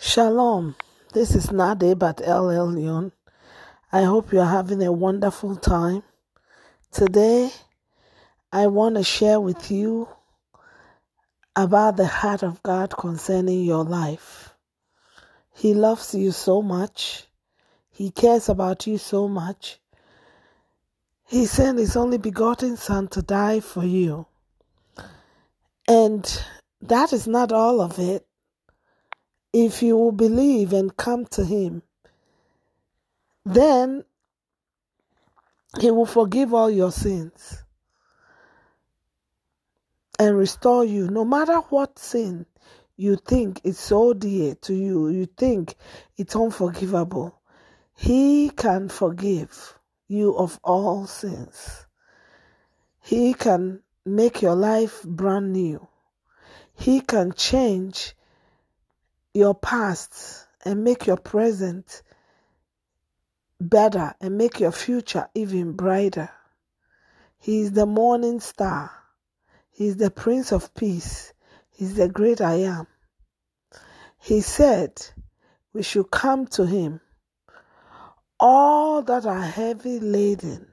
Shalom. This is Naa Dei Bat El Elyon. I hope you are having a wonderful time. Today, I want to share with you about the heart of God concerning your life. He loves you so much. He cares about you so much. He sent His only begotten Son to die for you. And that is not all of it if you will believe and come to Him, then He will forgive all your sins and restore you. No matter what sin you think is so dear to you, you think it's unforgivable, He can forgive you of all sins. He can make your life brand new. He can change your past and make your present better and make your future even brighter. He is the morning star. He is the Prince of Peace. He is the great I am. He said we should come to him, all that are heavy laden,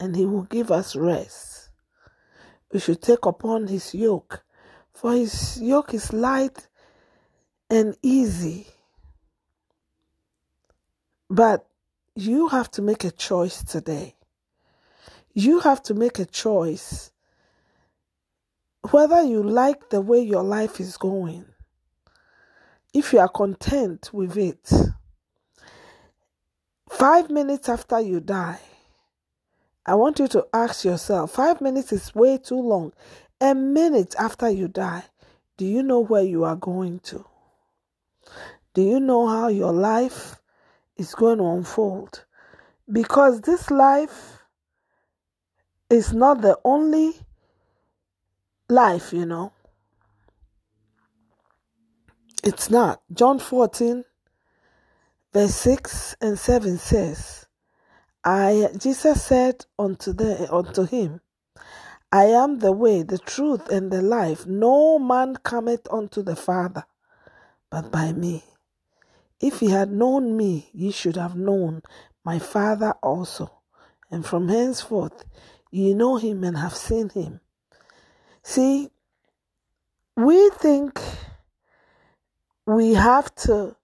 and he will give us rest. We should take upon his yoke, for his yoke is light and easy. But you have to make a choice today. You have to make a choice whether you like the way your life is going, if you are content with it. Five minutes after you die, I want you to ask yourself five minutes is way too long. A minute after you die, do you know where you are going to? Do you know how your life is going to unfold? Because this life is not the only life, you know. It's not. John 14, verse 6 and 7 says, I Jesus said unto the unto him, I am the way, the truth, and the life. No man cometh unto the Father but by me. If ye had known me, ye should have known my Father also. And from henceforth ye know him and have seen him. See, we think we have to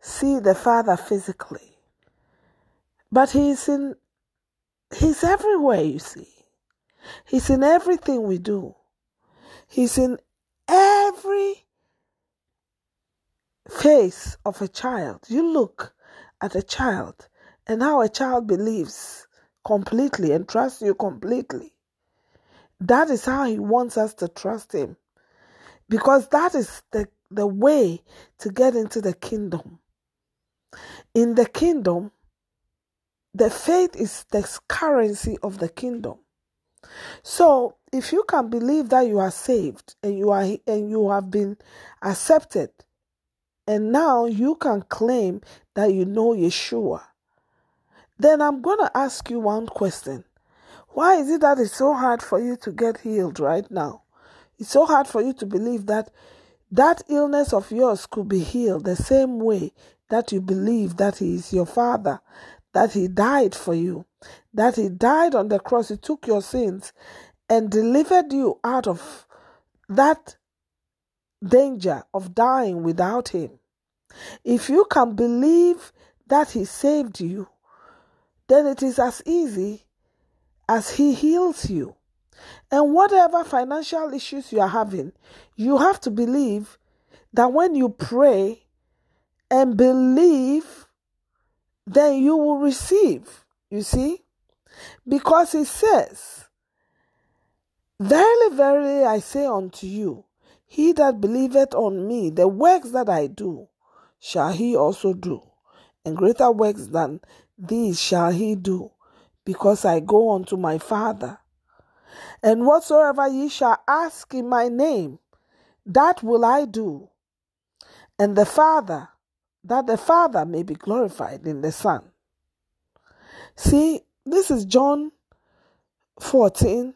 see the Father physically, but he's in he's everywhere, you see. He's in everything we do. He's in every face of a child. You look at a child and how a child believes completely and trusts you completely. That is how he wants us to trust him. Because that is the, the way to get into the kingdom. In the kingdom, the faith is the currency of the kingdom. So if you can believe that you are saved and you are and you have been accepted and now you can claim that you know Yeshua, then I'm going to ask you one question. Why is it that it's so hard for you to get healed right now? It's so hard for you to believe that that illness of yours could be healed the same way that you believe that He is your Father, that He died for you, that He died on the cross, He took your sins and delivered you out of that danger of dying without Him. If you can believe that He saved you, then it is as easy as He heals you. And whatever financial issues you are having, you have to believe that when you pray and believe, then you will receive. You see? Because He says, Verily, verily, I say unto you, he that believeth on me, the works that I do, shall he also do, and greater works than these shall he do, because I go unto my Father. And whatsoever ye shall ask in my name, that will I do. And the Father, that the Father may be glorified in the Son. See, this is John 14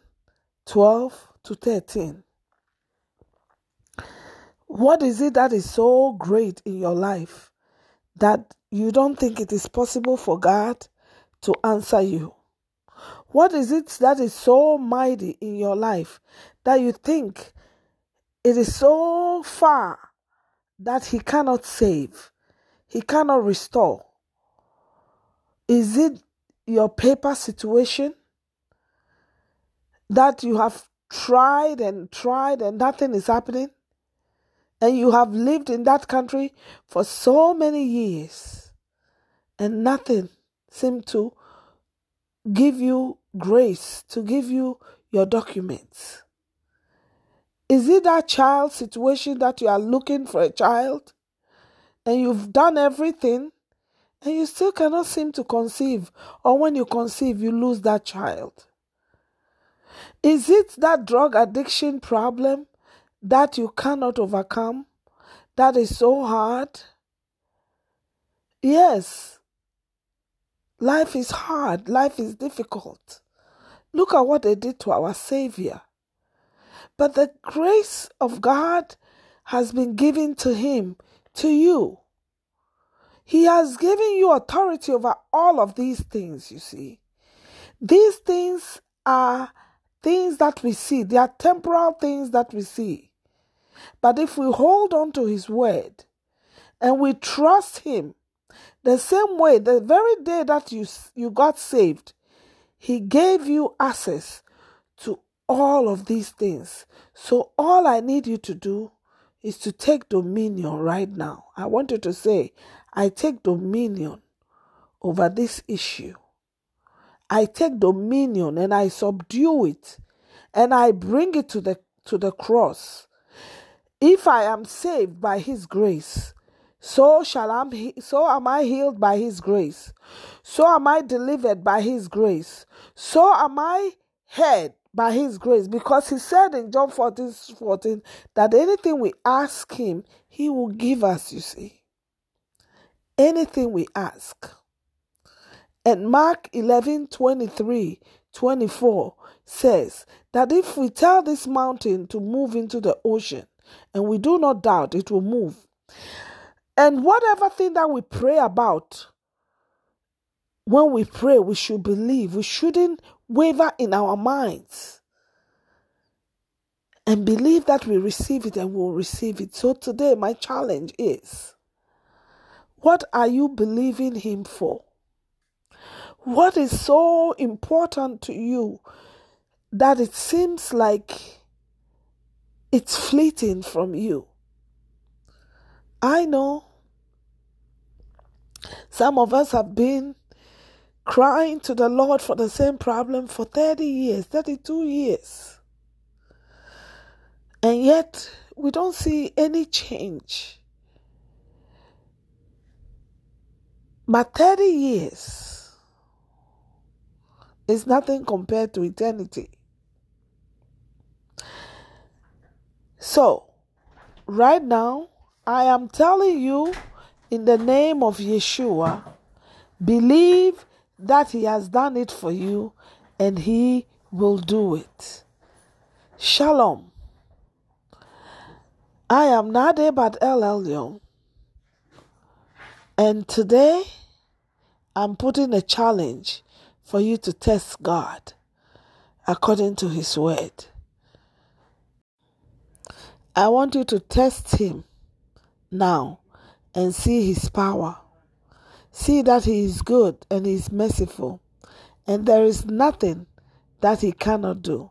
12 to 13. What is it that is so great in your life that you don't think it is possible for God to answer you? What is it that is so mighty in your life that you think it is so far that He cannot save, He cannot restore? Is it your paper situation that you have tried and tried and nothing is happening? And you have lived in that country for so many years and nothing seemed to give you grace, to give you your documents. Is it that child situation that you are looking for a child and you've done everything and you still cannot seem to conceive, or when you conceive, you lose that child? Is it that drug addiction problem that you cannot overcome that is so hard? Yes, life is hard, life is difficult. Look at what they did to our Savior. But the grace of God has been given to him, to you. He has given you authority over all of these things, you see. These things are things that we see, they are temporal things that we see. But if we hold on to His word and we trust Him, the same way, the very day that you, you got saved, He gave you access to all of these things. So, all I need you to do is to take dominion right now. I want you to say, I take dominion over this issue. I take dominion and I subdue it and I bring it to the to the cross. If I am saved by his grace, so shall I so am I healed by his grace. So am I delivered by his grace. So am I heard by his grace. Because he said in John 14, 14 that anything we ask him, he will give us, you see anything we ask. And Mark 11 23 24 says that if we tell this mountain to move into the ocean and we do not doubt it will move, and whatever thing that we pray about, when we pray, we should believe. We shouldn't waver in our minds and believe that we receive it and we will receive it. So today, my challenge is what are you believing Him for? What is so important to you that it seems like it's fleeting from you? I know some of us have been crying to the Lord for the same problem for 30 years, 32 years. And yet we don't see any change. But 30 years is nothing compared to eternity. So, right now, I am telling you in the name of Yeshua, believe that He has done it for you and He will do it. Shalom. I am Naa Dei Bat El Elyon. And today, I'm putting a challenge for you to test God according to His word. I want you to test Him now and see His power. See that He is good and He is merciful, and there is nothing that He cannot do.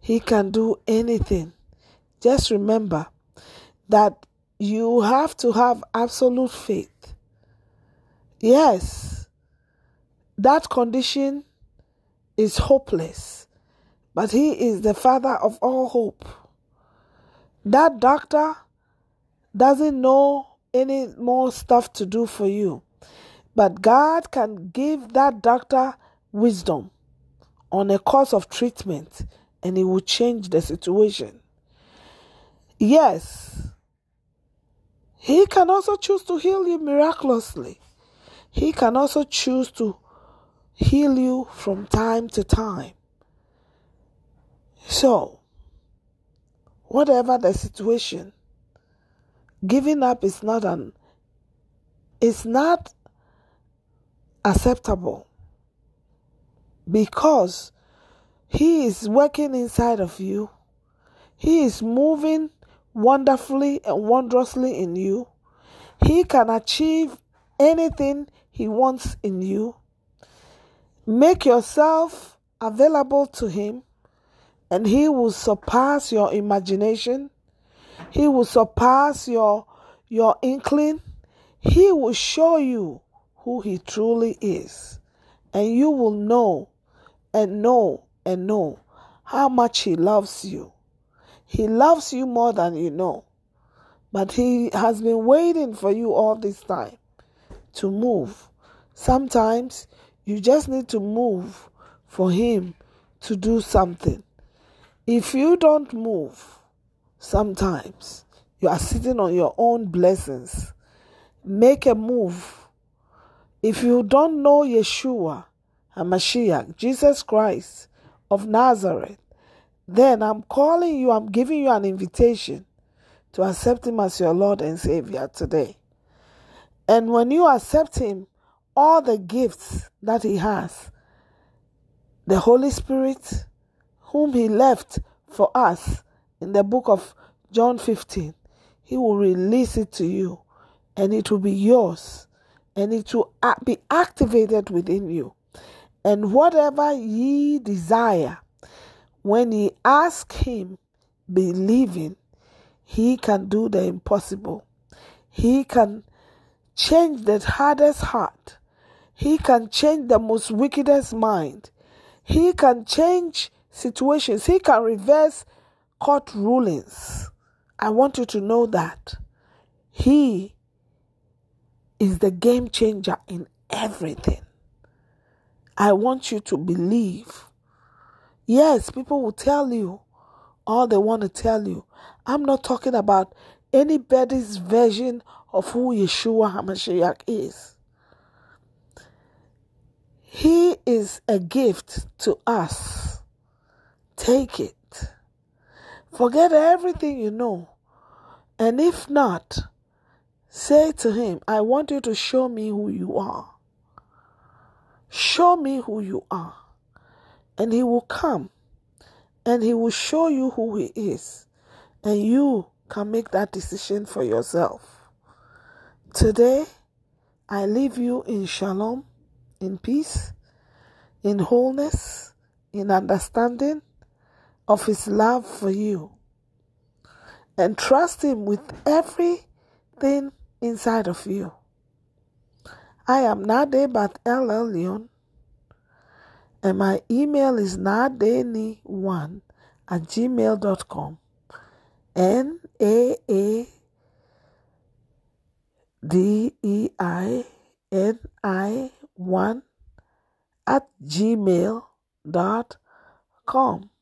He can do anything. Just remember that you have to have absolute faith Yes, that condition is hopeless, but He is the Father of all hope. That doctor doesn't know any more stuff to do for you, but God can give that doctor wisdom on a course of treatment and it will change the situation. Yes, He can also choose to heal you miraculously. He can also choose to heal you from time to time. So, whatever the situation, Giving up is not an is not acceptable because he is working inside of you. He is moving wonderfully and wondrously in you. He can achieve anything he wants in you. Make yourself available to him and he will surpass your imagination. He will surpass your your inkling. He will show you who he truly is. And you will know and know and know how much He loves you. He loves you more than you know. But He has been waiting for you all this time to move. Sometimes you just need to move for Him to do something. If you don't move, sometimes you are sitting on your own blessings. Make a move. If you don't know Yeshua, HaMashiach, Jesus Christ of Nazareth, then I'm calling you, I'm giving you an invitation to accept Him as your Lord and Savior today. And when you accept Him, all the gifts that He has, the Holy Spirit, whom He left for us in the book of John 15, He will release it to you and it will be yours and it will be activated within you. And whatever ye desire, when ye ask him, believing, he can do the impossible. He can change the hardest heart. He can change the most wickedest mind. He can change situations. He can reverse court rulings. I want you to know that. He is the game changer in everything. I want you to believe. Yes, people will tell you all they want to tell you. I'm not talking about anybody's version of who Yeshua HaMashiach is. He is a gift to us. Take it. Forget everything you know. And if not, say to him, I want you to show me who you are. Show me who you are. And he will come and he will show you who he is. And you can make that decision for yourself. Today, I leave you in shalom, in peace, in wholeness, in understanding of his love for you. And trust him with everything inside of you. I am Naa Dei Bat El Elyon, and my email is naadeini1 at gmail.com. N A A D E I N I 1 at gmail.com.